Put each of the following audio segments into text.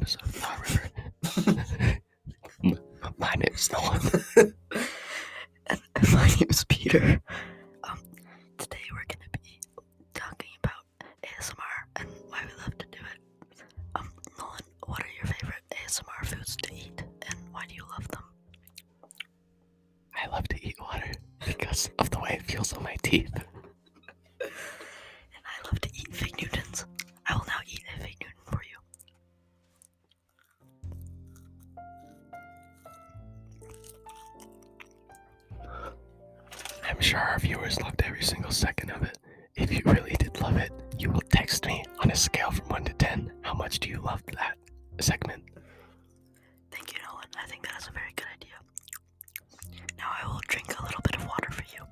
episode of Thought River. My name's Nolan. drink a little bit of water for you.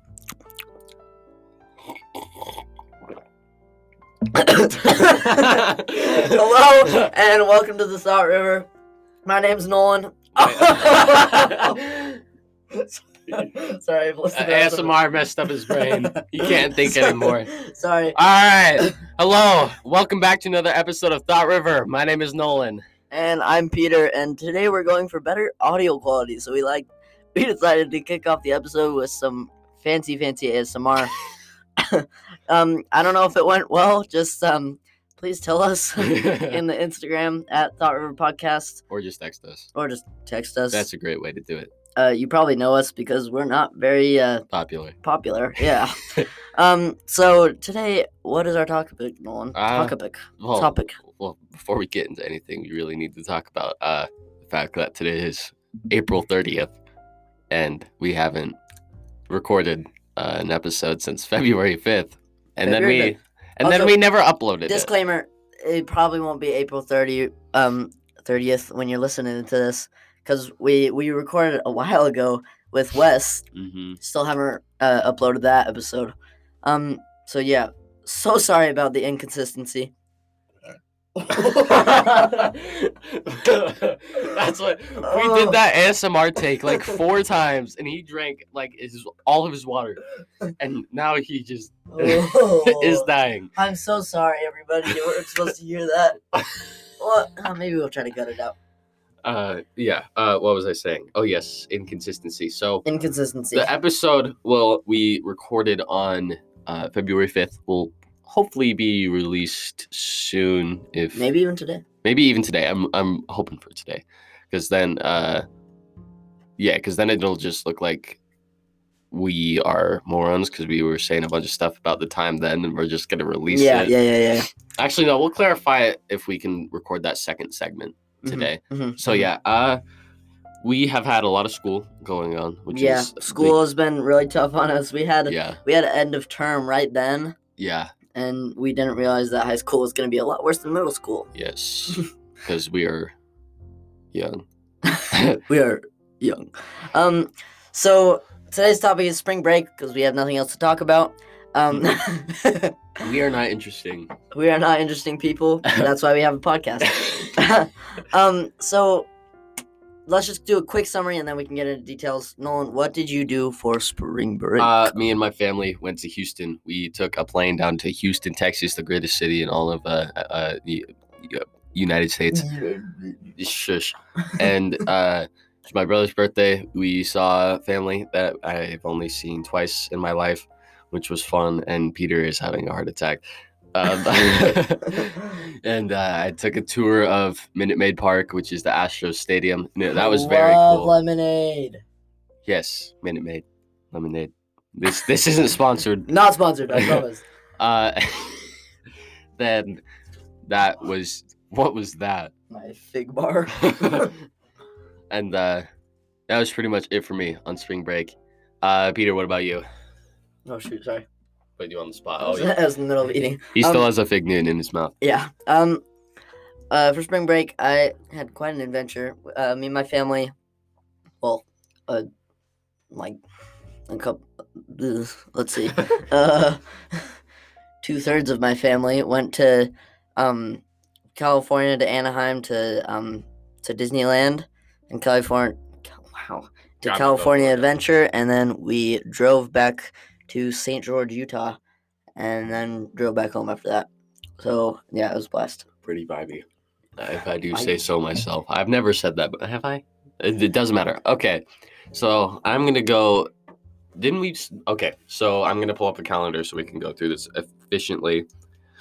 Hello and welcome to the Salt River. My name's Nolan. Sorry, I've listened to that so much. ASMR messed up his brain. He can't think Sorry. anymore. Sorry. All right. Hello. Welcome back to another episode of Thought River. My name is Nolan. And I'm Peter, and today we're going for better audio quality. So we like we decided to kick off the episode with some fancy, fancy ASMR. um, I don't know if it went well. Just um, please tell us in the Instagram at Thought River Podcast, or just text us. or just text us. That's a great way to do it. uh, you probably know us because we're not very uh, Popular. popular. Yeah. um. So today, what is our topic, Nolan? Uh, topic. Well, Topic. well, before we get into anything, we really need to talk about uh, the fact that today is April 30th, and we haven't recorded uh, an episode since February 5th, and then we 5th. and then we never uploaded it. Disclaimer: It probably won't be April 30, um, 30th when you're listening to this, because we we recorded a while ago with Wes. hmm Still haven't uh, uploaded that episode. Um. So yeah. So sorry about the inconsistency. That's what we did that ASMR take like four times, and he drank like his all of his water, and now he just is Oh. dying. I'm so sorry, everybody. You weren't supposed to hear that. Well, uh, maybe we'll try to cut it out. Uh, yeah. Uh, what was I saying? Oh yes, inconsistency. So Inconsistency. the episode, well, we recorded on uh, February fifth. Will hopefully be released soon. If Maybe even today. maybe even today. I'm I'm hoping for today, because then uh, yeah, because then it'll just look like we are morons because we were saying a bunch of stuff about the time then, and we're just gonna release Yeah, it. yeah, yeah, yeah. Actually, no, we'll clarify it if we can record that second segment Mhm, today. mhm, So mhm. yeah, uh, we have had a lot of school going on, which yeah, is school has been really tough on us. We had yeah, we had an end of term right then, yeah, and we didn't realize that high school was going to be a lot worse than middle school. yes, because we are young. we are young. Um, so today's topic is spring break because we have nothing else to talk about. Um, we are not interesting. we are not interesting people. That's why we have a podcast. um, so let's just do a quick summary and then we can get into details. Nolan, what did you do for spring break? Uh, me and my family went to Houston. We took a plane down to Houston, Texas, the greatest city in all of uh, uh, the uh, United States. Shush. And uh, it's my brother's birthday. We saw family that I've only seen twice in my life, which was fun. And Peter is having a heart attack. Um, and uh, I took a tour of Minute Maid Park, which is the Astros Stadium. No, that was very Love cool. Lemonade. Yes, Minute Maid lemonade. This this isn't sponsored. Not sponsored, I promise. Uh, then that was what was that? My fig bar. and uh, that was pretty much it for me on spring break. Uh, Peter, what about you? oh shoot, sorry. Put you on the spot. I Oh, was, yeah. I was in the middle of eating. He still Um, has a fig Newton in his mouth. Yeah. Um. Uh, for spring break, I had quite an adventure. Uh, me and my family. Well, uh, like a couple. Let's see. uh, two thirds of my family went to um California to Anaheim to um to Disneyland and California. Wow. To Got California California. Adventure, and then we drove back to St. George, Utah, and then drove back home after that. So yeah, it was a blast. Pretty vibey. if I do say so myself. I've never said that, but have I? It, it doesn't matter. Okay, so I'm gonna go. Didn't we? Okay, so I'm gonna pull up a calendar so we can go through this efficiently.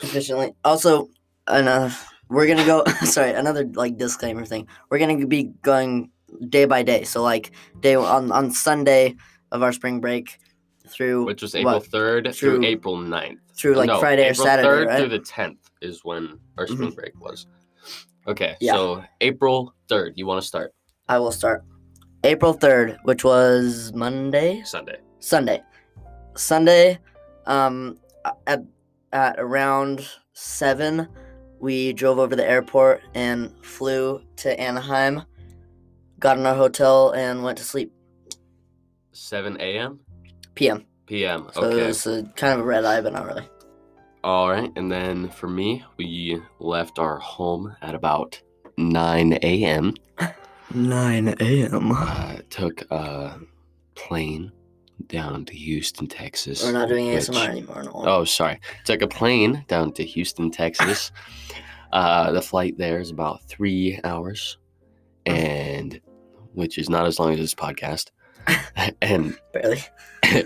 efficiently. Also, uh, we're gonna go. sorry, another like disclaimer thing. We're gonna be going day by day. So like day on on Sunday of our spring break through which was April 3rd through April 9th. through like No, Friday or April Saturday, 3rd right? through the 10th is when our spring break was. Okay, Yeah. so April 3rd, you want to start I will start April third, which was Monday, Sunday. Sunday, Sunday. Um, at at around seven, we drove over to the airport and flew to Anaheim. Got in our hotel and went to sleep. 7 a.m. PM. p.m. So it Okay. was a, kind of a red eye, but not really. All right, and then for me, we left our home at about 9 a.m. 9 a.m. Uh, took a plane down to Houston, Texas. We're not doing which- ASMR anymore. No. Oh, sorry. Took a plane down to Houston, Texas. uh, the flight there is about three hours, and which is not as long as this podcast. and Barely.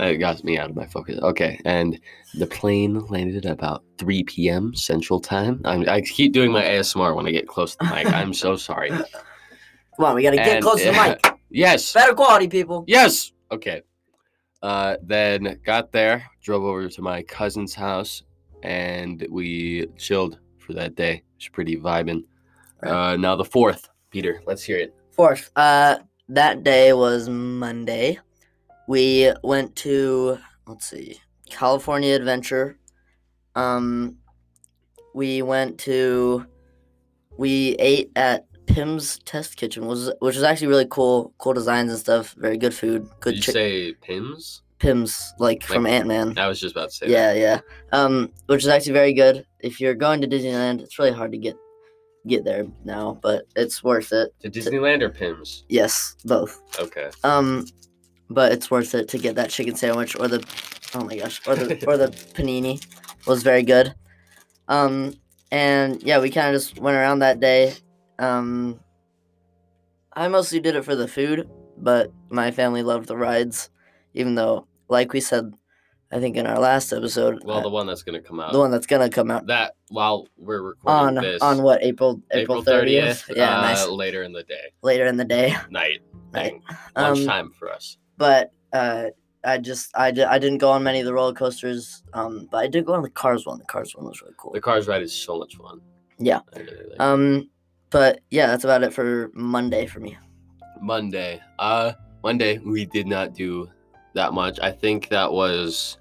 it got me out of my focus. Okay, and the plane landed at about 3 p.m. Central Time. I'm, I keep doing my ASMR when I get close to the mic. I'm so sorry. Come on, we gotta get And- close to the mic. Yes. Better quality, people. Yes. Okay. Uh, then got there, drove over to my cousin's house, and we chilled for that day. It was pretty vibing. Uh, now the fourth, Peter. Let's hear it. Fourth, uh, that day was Monday. We went to let's see, California Adventure. Um, we went to, we ate at Pym's Test Kitchen, was which was actually really cool, cool designs and stuff. Very good food, good Did you chick. say Pyms? Pym's like from Ant Man. I was just about to say. Yeah, yeah. Um, which is actually very good. If you're going to Disneyland, it's really hard to get get there now, but it's worth it. To Disneyland or Pyms? Yes, both. Okay. Um, but it's worth it to get that chicken sandwich or the oh my gosh, or the or the panini was very good. Um, and yeah, we kind of just went around that day. Um, I mostly did it for the food, but my family loved the rides, even though, like we said, I think in our last episode, Well, uh, the one that's gonna come out. the one that's gonna come out that while we're recording on this on what April April thirtieth? Yeah, uh, nice. Later in the day, Later in the day. night, Night. Um, lunchtime for us. but uh, I just I, di- I didn't go on many of the roller coasters. Um, but I did go on the Cars one. The Cars one was really cool. The Cars ride is so much fun. Yeah. Really like. Um, but yeah, that's about it for Monday for me. Monday. Uh Monday we did not do that much. I think that was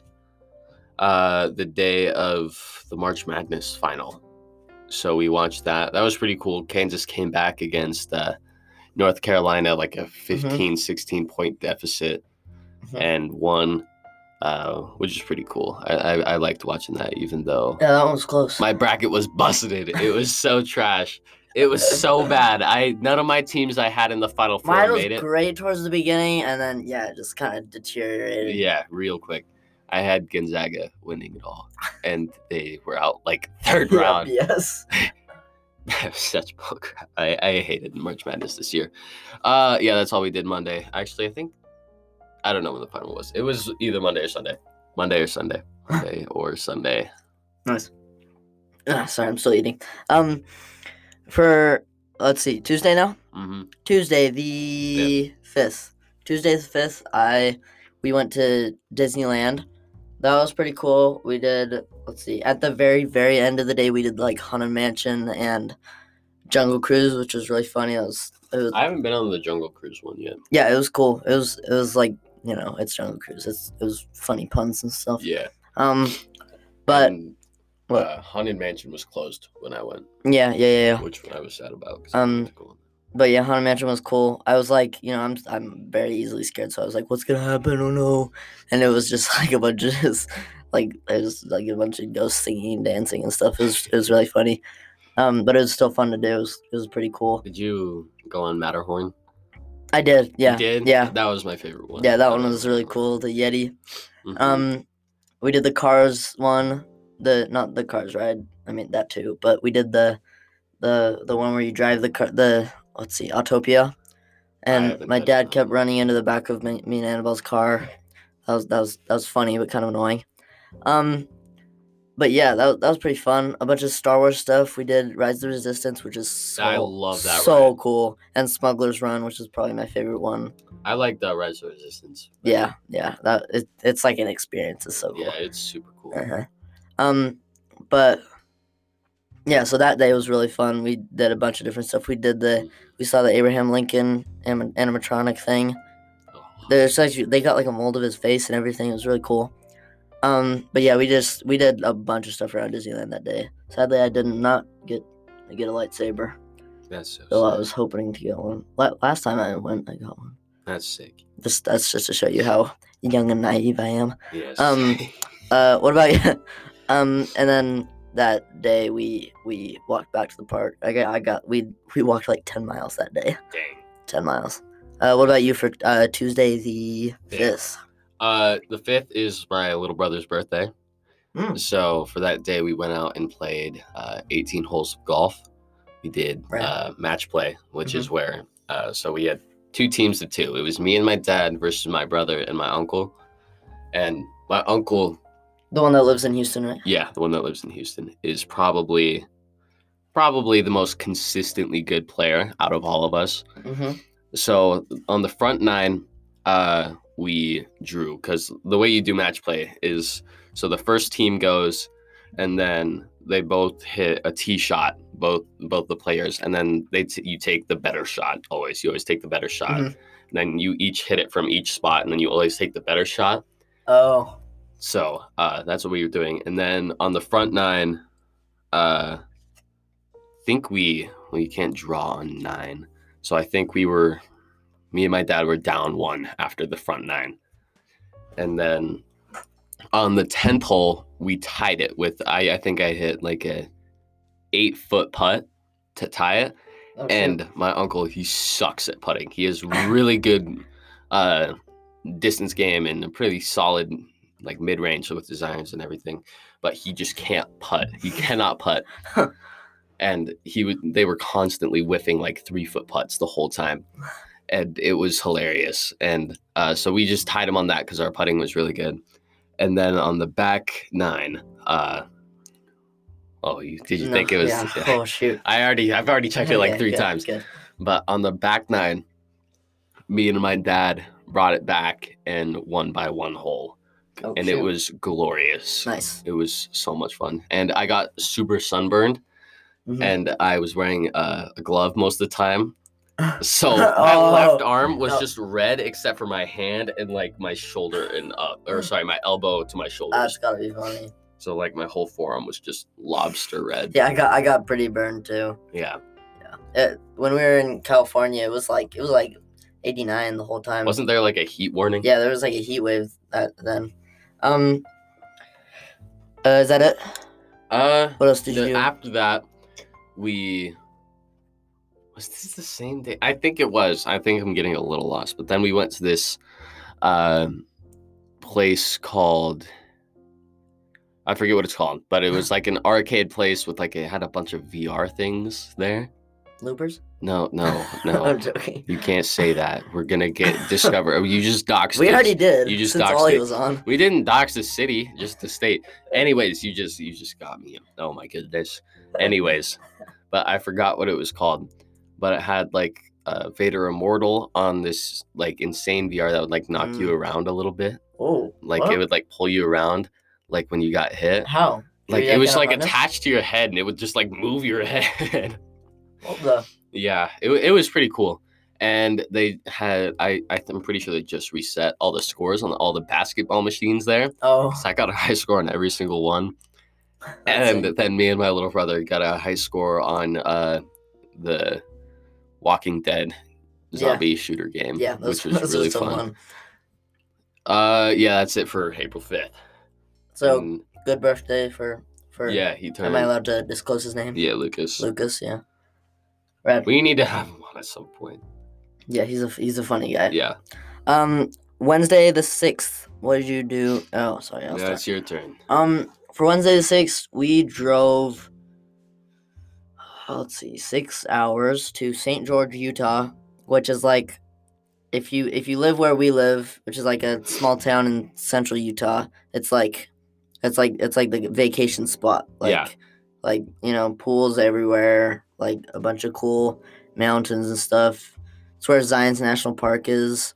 uh the day of the March Madness final. So we watched that. That was pretty cool. Kansas came back against uh North Carolina like a 15 16 point deficit Mhm. and won uh which is pretty cool. I, I I liked watching that even though Yeah, that one was close. my bracket was busted. It was so trash. It was so bad. I none of my teams I had in the final four Mine was made it. great towards the beginning, and then yeah, it just kind of deteriorated. Yeah, real quick. I had Gonzaga winning it all, and they were out like third round. Yes. Such bullcrap. I, I hated March Madness this year. Uh, yeah, that's all we did Monday. Actually, I think I don't know when the final was. It was either Monday or Sunday. Monday or Sunday. Monday or Sunday. Nice. Ah, sorry, I'm still eating. Um, for let's see, Tuesday now. hmm Tuesday the fifth. Tuesday the fifth. I we went to Disneyland. That was pretty cool. We did. Let's see. At the very very end of the day, we did like Haunted Mansion and Jungle Cruise, which was really funny. It was. It was I haven't been on the Jungle Cruise one yet. yeah, it was cool. It was. It was like you know, it's Jungle Cruise. It's it was funny puns and stuff. Yeah. Um, but And, what? uh, Haunted Mansion was closed when I went, yeah, yeah, yeah, yeah. which one I was sad about. Um, I wanted to go on. But yeah, Haunted Mansion was cool. I was like, you know, I'm I'm very easily scared, so I was like, what's gonna happen? Oh no! And it was just like a bunch of just like there's like a bunch of ghosts singing, dancing, and stuff. It was it was really funny. Um, but it was still fun to do. It was it was pretty cool. Did you go on Matterhorn? I did, You yeah, did? yeah, That was my favorite one. yeah. That I one love was really cool. The Yeti. Mhm. Um, we did the Cars one. The not the cars ride. I mean that too, but we did the the the one where you drive the car the let's see Autopia, and my dad kept running into the back of me, me and Annabelle's car. That was that was that was funny but kind of annoying. Um, but yeah, that was, that was pretty fun. A bunch of Star Wars stuff. We did Rise of the Resistance, which is so I love that so ride. cool, and Smuggler's Run, which is probably my favorite one. I like the Rise of the Resistance. Yeah, yeah, that it, it's like an experience. It's so cool. Yeah, it's super cool. Uh-huh. Um, but yeah, so that day was really fun. We did a bunch of different stuff. We did the we saw the Abraham Lincoln anim- animatronic thing. Oh, There's actually they got like a mold of his face and everything. It was really cool. Um, but yeah, we just we did a bunch of stuff around Disneyland that day. Sadly, I did not get get a lightsaber, that's so though I was hoping to get one. La- last time I went, I got one. That's sick. Just that's just to show you how young and naive I am. Yes. Um, Uh, what about you? Um, and then that day we we walked back to the park. I got I got we we walked like ten miles that day. Dang. Ten miles. Uh, what about you for uh Tuesday the fifth? Uh, the fifth is my little brother's birthday. Mm. So for that day, we went out and played uh, 18 holes of golf. We did Right. uh, match play, which is where uh, so we had two teams of two. It was me and my dad versus my brother and my uncle. And my uncle, The one that lives in Houston, right? yeah, the one that lives in Houston, is probably probably the most consistently good player out of all of us. Mm-hmm. So on the front nine, uh, we drew because the way you do match play is so the first team goes, and then they both hit a tee shot, both both the players, and then they t- you take the better shot. Always, you always take the better shot. Mhm. then you each hit it from each spot, and then you always take the better shot. Oh, So uh, that's what we were doing. And then on the front nine, uh, think we well you can't draw on nine. So I think we were me and my dad were down one after the front nine. And then on the tenth hole, we tied it with I, I think I hit like a eight foot putt to tie it oh, and my uncle he sucks at putting he has really good uh distance game and a pretty solid like mid-range with his irons and everything but he just can't putt he cannot putt and he would they were constantly whiffing like three foot putts the whole time and it was hilarious and uh so we just tied him on that because our putting was really good and then on the back nine uh oh you did you No, think it was Yeah. Oh shoot. I already I've already checked it like Okay, three times. Good. But on the back nine, me and my dad brought it back and won by one hole. Oh, and it was glorious. nice. It was so much fun. And I got super sunburned Mhm. and I was wearing uh, a glove most of the time. So my Oh, left arm was no. just red except for my hand and like my shoulder and up or sorry, my elbow to my shoulder. That's gotta be funny. so like my whole forearm was just lobster red. Yeah, I got I got pretty burned too. Yeah. It, when we were in California, it was like it was like 89 the whole time. Wasn't there like a heat warning? Yeah, there was like a heat wave that then. Um. Uh, is that it? Uh What else did you the- do? after that, we was this the same day? I think it was. I think I'm getting a little lost. But then we went to this um place called I forget what it's called, but it was like an arcade place with like it had a bunch of VR things there. Loopers? No, no, no. I'm joking. you can't say that. We're gonna get discovered. You just doxed. We us. already did. You just since doxed all he it. was on. We didn't dox the city, just the state. Anyways, you just you just got me. Oh my goodness. Anyways, but I forgot what it was called. But it had like uh, Vader Immortal on this like insane VR that would like knock you Mm. around a little bit. Oh, Like what? it would like pull you around, like when you got hit. How? Like it was like it? attached to your head, and it would just like move your head. The? yeah, it it was pretty cool. And they had I I'm pretty sure they just reset all the scores on all the basketball machines there. Oh, So I got a high score on every single one. that's and it. then me and my little brother got a high score on uh, the Walking Dead Yeah. zombie shooter game, yeah, those, which was really fun. Uh, yeah, that's it for April fifth. So good birthday for for. yeah, he turned. Am I allowed to disclose his name? yeah, Lucas. Lucas. Yeah. We need to have him on at some point. Yeah, he's a he's a funny guy. Yeah, Um, Wednesday the sixth. What did you do? Oh, sorry. I'll yeah, start. it's your turn. Um, for Wednesday the sixth, we drove. uh, Let's see, six hours to St. George, Utah, which is like, if you if you live where we live, which is like a small town in central Utah, it's like, it's like it's like the vacation spot. Like, Yeah. Like you know, pools everywhere, like a bunch of cool mountains and stuff. It's where Zion's National Park is,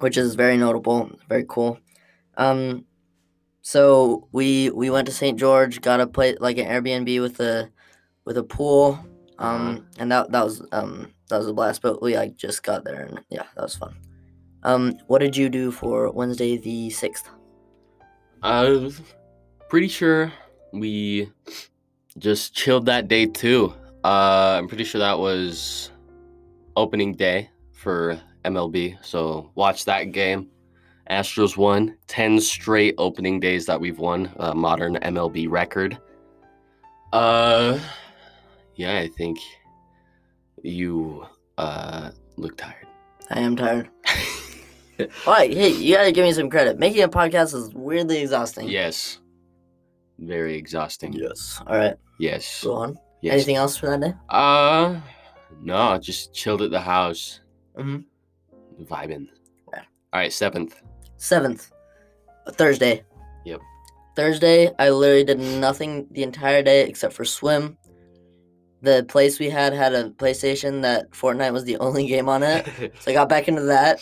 which is very notable, very cool. Um, so we we went to St. George, got a place like an Airbnb with a with a pool, um, and that that was um that was a blast. But we like just got there, and yeah, that was fun. Um, what did you do for Wednesday the sixth? I was pretty sure we just chilled that day too. Uh, I'm pretty sure that was opening day for MLB. So watch that game. Astros won 10 straight opening days that we've won, a modern MLB record. Uh, yeah, I think you uh look tired. I am tired. Why? Hey, you gotta give me some credit. Making a podcast is weirdly exhausting. yes, very exhausting. Yes. All right. Yes. Go on. Yes. Anything else for that day? Uh, no, just chilled at the house, Mhm. vibing. Yeah. All right, seventh. Seventh, Thursday. Yep. Thursday, I literally did nothing the entire day except for swim. The place we had had a PlayStation that Fortnite was the only game on it, so I got back into that.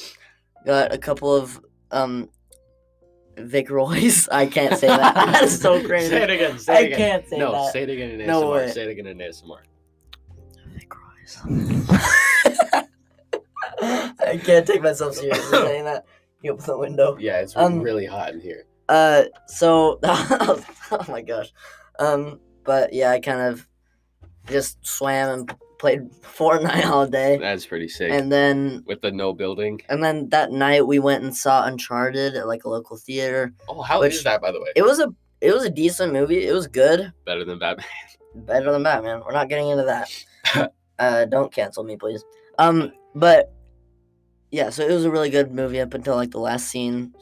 Got a couple of um, Vic Roy's. I can't say that. That's so crazy. Say it again. Say I it again. can't say no, that. say it again in ASMR. No way. Say it again in ASMR. Vic Roy's. I can't take myself seriously saying that. You open the window. Yeah, it's Um, really hot in here. Uh, so oh my gosh, um, but yeah, I kind of just swam and played Fortnite all day, That's pretty sick. and then With the no building. and then that night we went and saw Uncharted at like a local theater. Oh, how is that, by the way? It was a it was a decent movie. It was good, Better than Batman. better than Batman. We're not getting into that. uh, don't cancel me, please. Um, but yeah, so it was a really good movie up until like the last scene,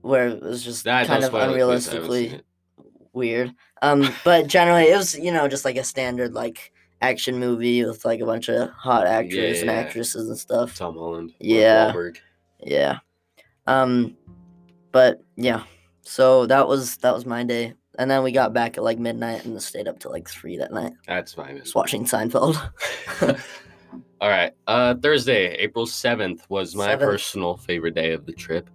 where it was just That, kind of spoil it, please, I haven't seen unrealistically weird. Um, but generally, it was you know just like a standard like action movie with like a bunch of hot actors and yeah. actresses and stuff. Tom Holland. Yeah. Wahlberg. Yeah. Um, but yeah, so that was that was my day, and then we got back at like midnight and stayed up till like three that night, That's fine. just watching Seinfeld. All right. Uh, Thursday, April 7th was my Seventh. personal favorite day of the trip.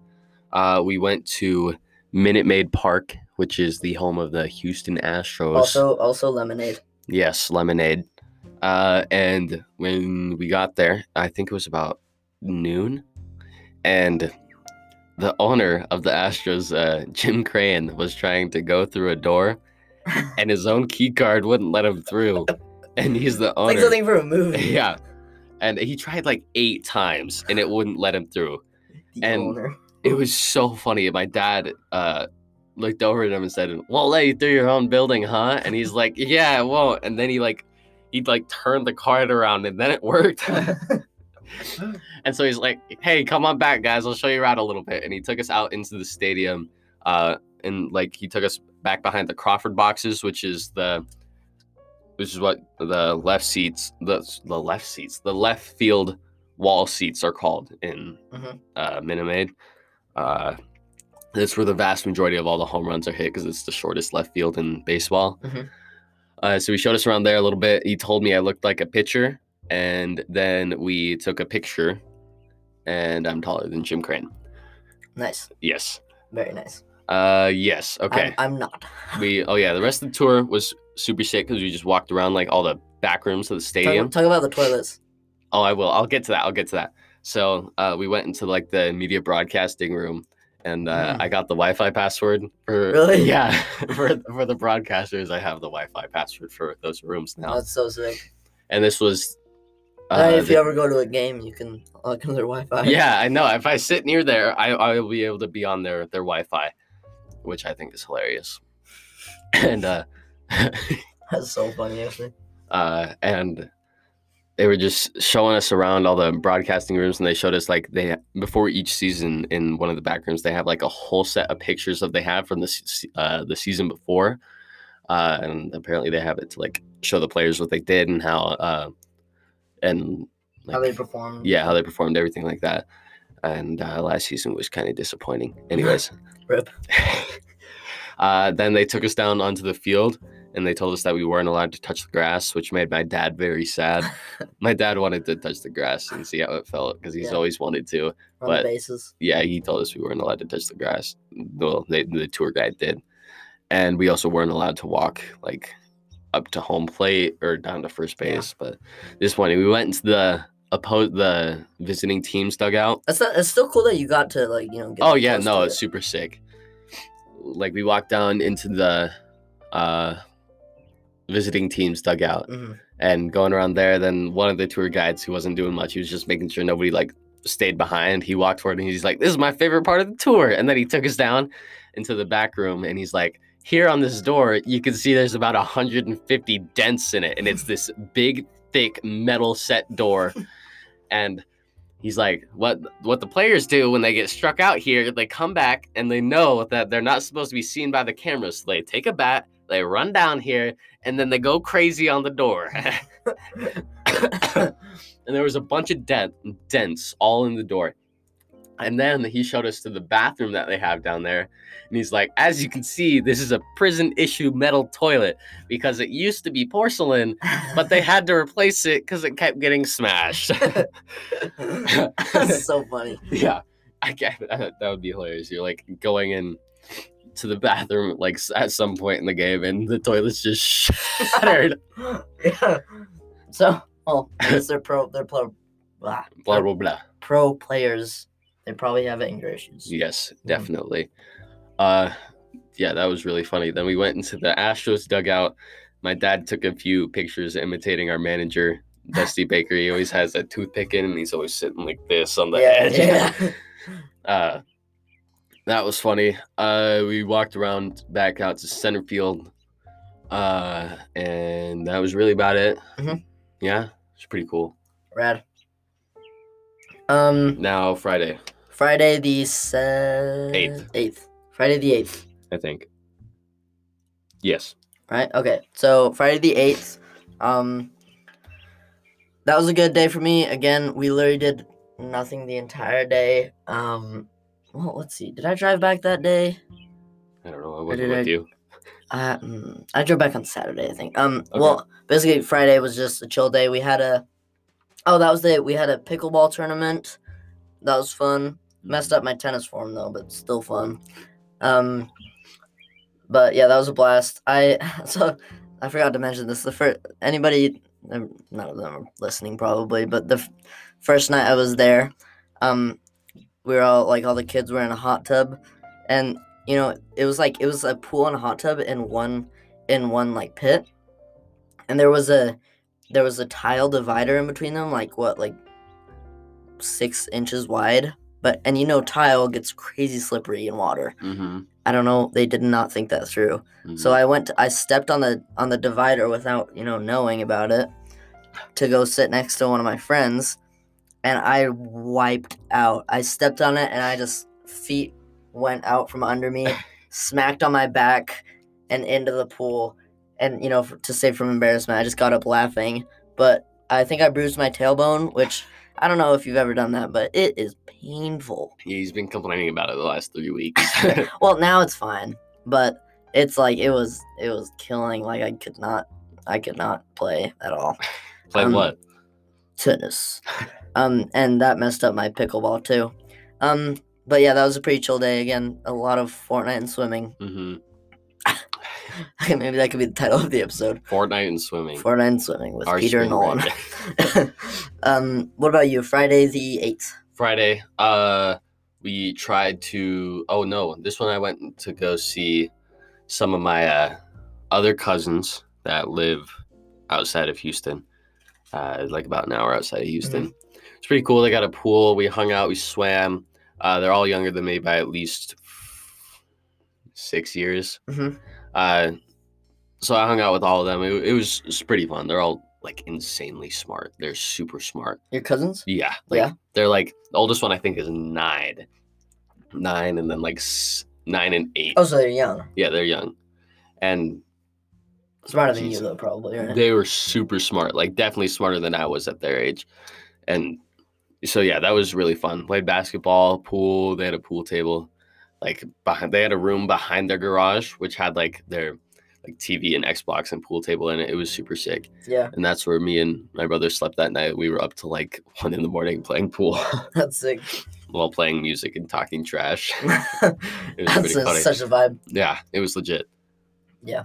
Uh, we went to Minute Maid Park, which is the home of the Houston Astros. also, also lemonade. Yes, lemonade. Uh, and when we got there, I think it was about noon, and the owner of the Astros, uh, Jim Crane, was trying to go through a door, and his own key card wouldn't let him through. And he's the It's like owner. something for a movie. yeah. And he tried like eight times, and it wouldn't let him through. The And- owner. It was so funny. My dad uh, looked over at him and said, "Won't let you through your own building, huh?" And he's like, "Yeah, it won't." And then he like he'd like turn the card around, and then it worked. and so he's like, "Hey, come on back, guys. I'll show you around a little bit." And he took us out into the stadium, uh, and like he took us back behind the Crawford boxes, which is the which is what the left seats the the left seats the left field wall seats are called in Mhm. uh, Minute Maid. Uh, that's where the vast majority of all the home runs are hit because it's the shortest left field in baseball. Mhm. Uh, so he showed us around there a little bit. He told me I looked like a pitcher, and then we took a picture, and I'm taller than Jim Crane. Nice, Yes. very nice. Uh, yes. Okay. I'm, I'm not. we. Oh yeah. The rest of the tour was super sick because we just walked around like all the back rooms of the stadium. Talk, talk about the toilets. Oh, I will. I'll get to that. I'll get to that. So uh, we went into like the media broadcasting room, and uh, Mm. I got the Wi-Fi password for. Really? Yeah, for for the broadcasters, I have the Wi-Fi password for those rooms now. That's so sick. And this was. Uh, Uh, if the- you ever go to a game, you can log in their Wi-Fi. yeah, I know. If I sit near there, I I will be able to be on their their Wi-Fi, which I think is hilarious. And uh, that's so funny actually. uh, and they were just showing us around all the broadcasting rooms, and they showed us like they before each season in one of the back rooms they have like a whole set of pictures that they have from the uh, the season before, uh, and apparently they have it to like show the players what they did and how uh, and How they performed yeah how they performed everything like that. And uh, last season was kind of disappointing. Anyways, Rip. uh, then they took us down onto the field and they told us that we weren't allowed to touch the grass, which made my dad very sad. my dad wanted to touch the grass and see how it felt because he's Yeah. always wanted to. on but- bases. Yeah, he told us we weren't allowed to touch the grass. Well, they, the tour guide did. And we also weren't allowed to walk like up to home plate or down to first Yeah. base. But this one, we went into the opposed the visiting team's dugout That's not, it's still cool that you got to like you know. Get Oh yeah, no, it's it. super sick. Like we walked down into the uh visiting team's dugout Mhm. and going around there, then one of the tour guides who wasn't doing much, he was just making sure nobody like stayed behind. He walked forward and he's like, This is my favorite part of the tour. And then he took us down into the back room and he's like, Here on this door, you can see there's about 150 dents in it. And it's this big, thick metal set door. and he's like, What what the players do when they get struck out here, they come back and they know that they're not supposed to be seen by the cameras. So they take a bat, they run down here, and then they go crazy on the door. and there was a bunch of dent, dents all in the door. And then he showed us to the bathroom that they have down there. And he's like, as you can see, this is a prison issue metal toilet because it used to be porcelain, but they had to replace it because it kept getting smashed. That's so funny. yeah, I get that. That would be hilarious. You're like going in to the bathroom like at some point in the game and the toilet's just shattered. yeah. So, well, I guess they're pro. They're pro. Blah, blah blah blah. pro players. They probably have anger issues. Yes, Mhm. definitely. Uh yeah, that was really funny. Then we went into the Astros dugout. My dad took a few pictures imitating our manager, Dusty Baker. He always has a toothpick in and he's always sitting like this on the Yeah, edge. yeah. Uh that was funny. Uh we walked around back out to center field. Uh and that was really about it. Mhm. Yeah, it's pretty cool. Rad. Um, Now Friday, Friday the se- Eighth. Eighth. Friday the eighth. I think. Yes. Right. Okay. So Friday the eighth. Um, that was a good day for me. Again, we literally did nothing the entire day. Um, well, let's see. Did I drive back that day? I don't know. I wasn't with I- you. Uh, mm, I drove back on Saturday, I think. Um, Okay. well, basically Friday was just a chill day. We had a, oh, that was the we had a pickleball tournament. That was fun. Messed up my tennis form though, but still fun. Um, but yeah, that was a blast. I so I forgot to mention this. The first anybody, um, none of them are listening probably, but the f- first night I was there, um, we were all like all the kids were in a hot tub, and you know it was like it was a pool and a hot tub in one in one like pit, and there was a there was a tile divider in between them, like what like six inches wide. But and you know tile gets crazy slippery in water. Mm-hmm. I don't know. They did not think that through. So I went. To, I stepped on the on the divider without you know knowing about it, to go sit next to one of my friends, and I wiped out. I stepped on it and I just feet went out from under me, smacked on my back, and into the pool. And you know, for, to save from embarrassment, I just got up laughing. But I think I bruised my tailbone, which I don't know if you've ever done that, but it is painful. He's been complaining about it the last three weeks. well, now it's fine, but it's like it was it was killing. Like I could not I could not play at all. Played Um, what? Tennis. Um, and that messed up my pickleball too. Um, but yeah, that was a pretty chill day. Again, a lot of Fortnite and swimming. Mm-hmm. Maybe that could be the title of the episode. Fortnite and swimming. Fortnite and swimming with Our Peter Nolan. um, what about you? Friday the eighth. Friday, uh, we tried to. Oh no, this one I went to go see some of my uh, other cousins that live outside of Houston, uh, like about an hour outside of Houston. It's pretty cool. They got a pool. We hung out. We swam. Uh, they're all younger than me by at least six years. Mhm. Uh, so I hung out with all of them. It, it was, it was pretty fun. They're all like insanely smart. They're super smart. Your cousins? Yeah. Like, Yeah. They're like the oldest one I think is nine, nine, and then like s- nine and eight. Oh, so they're young. Yeah, they're young, and Smarter than you though, probably. Right? they were super smart. Like definitely smarter than I was at their age, and so yeah, that was really fun. Played basketball, pool. They had a pool table, like behind. They had a room behind their garage, which had like their like TV and Xbox and pool table in it. It was super sick, yeah, and that's where me and my brother slept that night. We were up to like one in the morning playing pool that's sick. while playing music and talking trash. It was that's pretty a- funny. such a vibe. Yeah, it was legit. Yeah.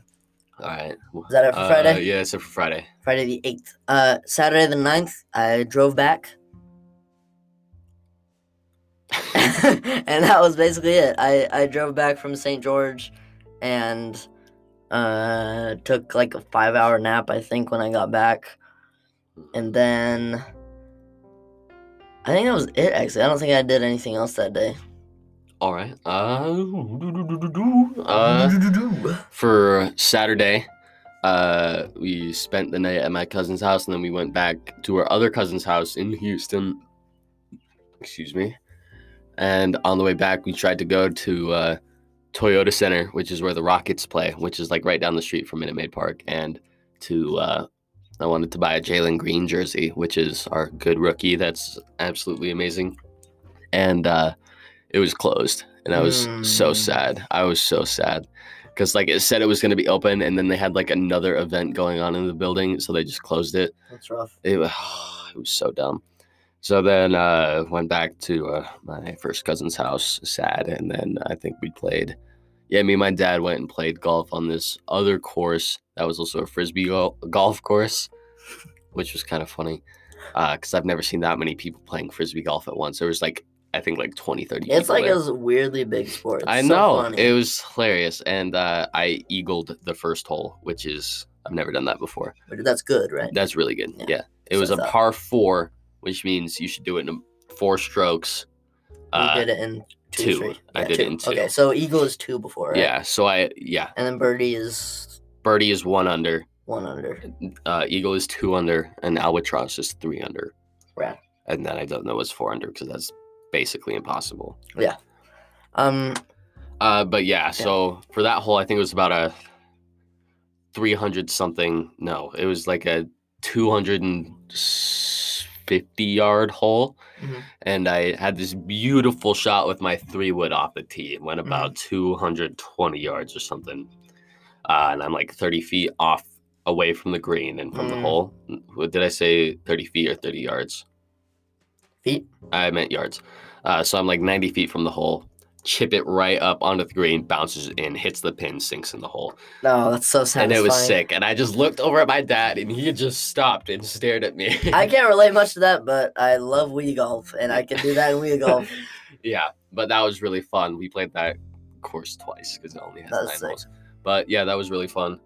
All right. Is that it for Uh, Friday? yeah, it's it for Friday. Friday the 8th. Uh, Saturday the 9th, I drove back. and that was basically it. I, I drove back from St. George and uh, took like a five hour nap, I think, when I got back. And then I think that was it, actually. I don't think I did anything else that day. All right. Uh, uh, for Saturday, uh, we spent the night at my cousin's house, and then we went back to our other cousin's house in Houston. Excuse me. And on the way back, we tried to go to uh, Toyota Center, which is where the Rockets play, which is like right down the street from Minute Maid Park, and to uh, I wanted to buy a Jalen Green jersey, which is our good rookie. That's absolutely amazing. And uh, it was closed, and I was so Mm. sad. I was so sad because like it said it was going to be open, and then they had like another event going on in the building, so they just closed it. That's rough. It was, it was so dumb. So then uh, went back to uh, my first cousin's house, sad, and then I think we played. Yeah, me and my dad went and played golf on this other course that was also a frisbee gol- golf course, which was kind of funny because I've never seen that many people playing frisbee golf at once. There was like I think like 20, 30 It's like there. a weirdly big sport. It's I so know funny. it was hilarious, and uh, I eagled the first hole, which is I've never done that before. But that's good, right? That's really good. Yeah. Yeah, it was a up. par four, which means you should do it in four strokes. You Uh, did it in two. two. straight- I yeah, did it in two. Okay, so eagle is two before, right? Yeah, so I yeah, And then birdie is birdie is one under, one under. uh, eagle is two under, and albatross is three under. Right. And then I don't know what's four under because that's basically impossible. Yeah. Um, Uh, but yeah, so for that hole, I think it was about a 300 something. No, it was like a 250 yard hole. Mhm. And I had this beautiful shot with my three wood off the tee. It went about 220 yards or something. Uh, and I'm like 30 feet off away from the green and from the Mm. hole. What Did I say 30 feet or 30 yards? feet. I meant yards. Uh, so I'm like 90 feet from the hole. Chip it right up onto the green, bounces in, hits the pin, sinks in the hole. No, that's so sad. And it was sick. And I just looked over at my dad and he just stopped and stared at me. I can't relate much to that, but I love Wii golf, and I can do that in Wii golf. yeah, but that was really fun. We played that course twice because it only has nine sick. holes. But yeah, that was really fun.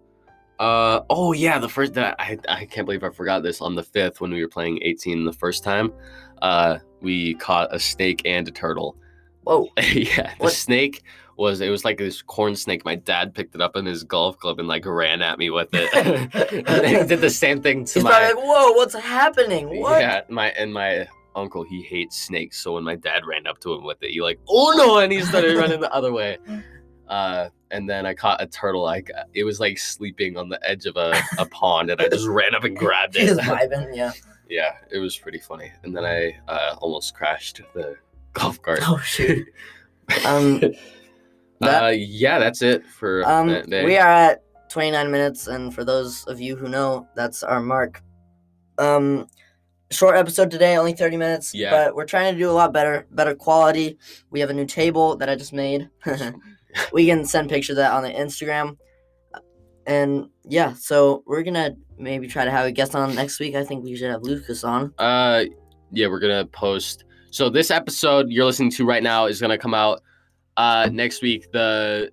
Uh oh yeah, the first that I I can't believe I forgot this on the fifth when we were playing 18 the first time. Uh we caught a snake and a turtle. Whoa, yeah, the What? snake was it was like this corn snake. My dad picked it up in his golf club and like ran at me with it. and he did the same thing to he's my like, "Whoa, what's happening? What?" yeah, my and my uncle he hates snakes. So when my dad ran up to him with it, he like, oh no, and he started running the other way. Uh, and then I caught a turtle. Like it was like sleeping on the edge of a, a pond, and I just ran up and grabbed it. vibing, yeah. Yeah, it was pretty funny. And then I uh, almost crashed the golf cart. Oh shoot. Um, that- uh, yeah, that's it for um, that day. we are at 29 minutes, and for those of you who know, that's our mark. Um, short episode today, only 30 minutes. Yeah. But we're trying to do a lot better, better quality. We have a new table that I just made. we can send pictures of that on the Instagram. And yeah, so we're gonna maybe try to have a guest on next week. I think we should have Lucas on. Uh, yeah, we're gonna post. So this episode you're listening to right now is gonna come out uh next week, the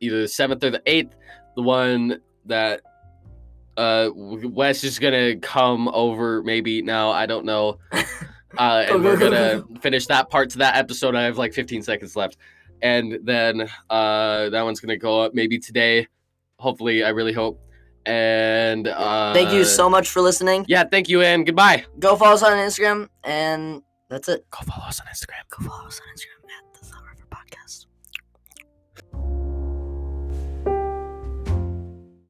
either the seventh or the eighth. The one that uh Wes is gonna come over maybe now. I don't know. Uh, and we're gonna finish that part to that episode. I have like 15 seconds left, and then uh that one's gonna go up maybe today. Hopefully, I really hope. And uh, Thank you so much for listening. Yeah, thank you, and goodbye. Go follow us on Instagram, and that's it. Go follow us on Instagram. Go follow us on Instagram.